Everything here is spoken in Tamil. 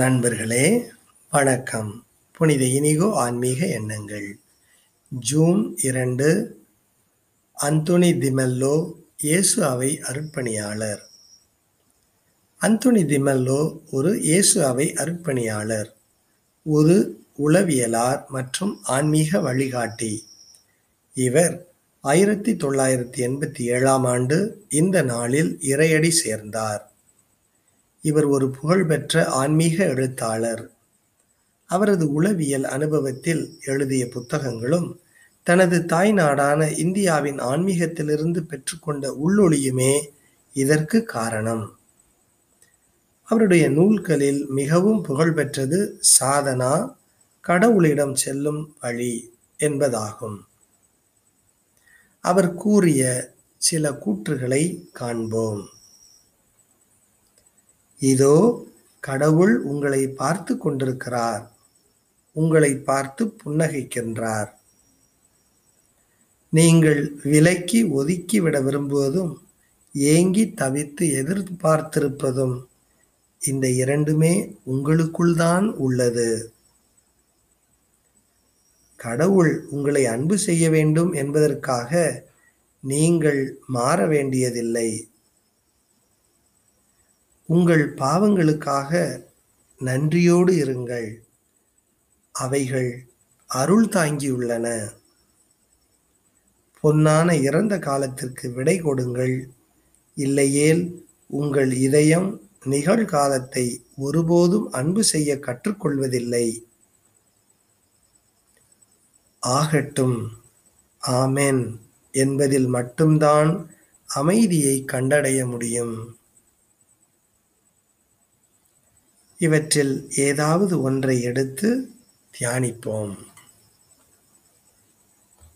நண்பர்களே வணக்கம். புனித இனிகோ ஆன்மீக எண்ணங்கள். ஜூன் இரண்டு அந்தோனி திமெல்லோ இயேசு அவை அருட்பணியாளர் அந்தோனி திமெல்லோ ஒரு இயேசு அவை அருட்பணியாளர் ஒரு உளவியலார் மற்றும் ஆன்மீக வழிகாட்டி. இவர் ஆயிரத்தி தொள்ளாயிரத்தி எண்பத்தி ஏழாம் ஆண்டு இந்த நாளில் இறையடி சேர்ந்தார். இவர் ஒரு புகழ்பெற்ற ஆன்மீக எழுத்தாளர். அவரது உளவியல் அனுபவத்தில் எழுதிய புத்தகங்களும் தனது தாய் நாடான இந்தியாவின் ஆன்மீகத்திலிருந்து பெற்றுக்கொண்ட உள்ளொளியுமே இதற்கு காரணம். அவருடைய நூல்களில் மிகவும் புகழ்பெற்றது சாதனா கடவுளிடம் செல்லும் வழி என்பதாகும். அவர் கூறிய சில கூற்றுகளை காண்போம். இதோ கடவுள் உங்களை பார்த்து கொண்டிருக்கிறார். உங்களை பார்த்து புன்னகைக்கின்றார். நீங்கள் விலக்கி ஒதுக்கிவிட விரும்புவதும் ஏங்கி தவித்து எதிர்பார்த்திருப்பதும் இந்த இரண்டுமே உங்களுக்குள் தான் உள்ளது. கடவுள் உங்களை அன்பு செய்ய வேண்டும் என்பதற்காக நீங்கள் மாற வேண்டியதில்லை. உங்கள் பாவங்களுக்காக நன்றியோடு இருங்கள். அவைகள் அருள் தாங்கியுள்ளன. பொன்னான இறந்த காலத்திற்கு விடை கொடுங்கள். இல்லையேல் உங்கள் இதயம் நிகழ்காலத்தை ஒருபோதும் அன்பு செய்ய கற்றுக்கொள்வதில்லை. ஆகட்டும். ஆமென். என்பதில் மட்டும்தான் அமைதியை கண்டடைய முடியும். இவற்றில் ஏதாவது ஒன்றை எடுத்து தியானிப்போம்.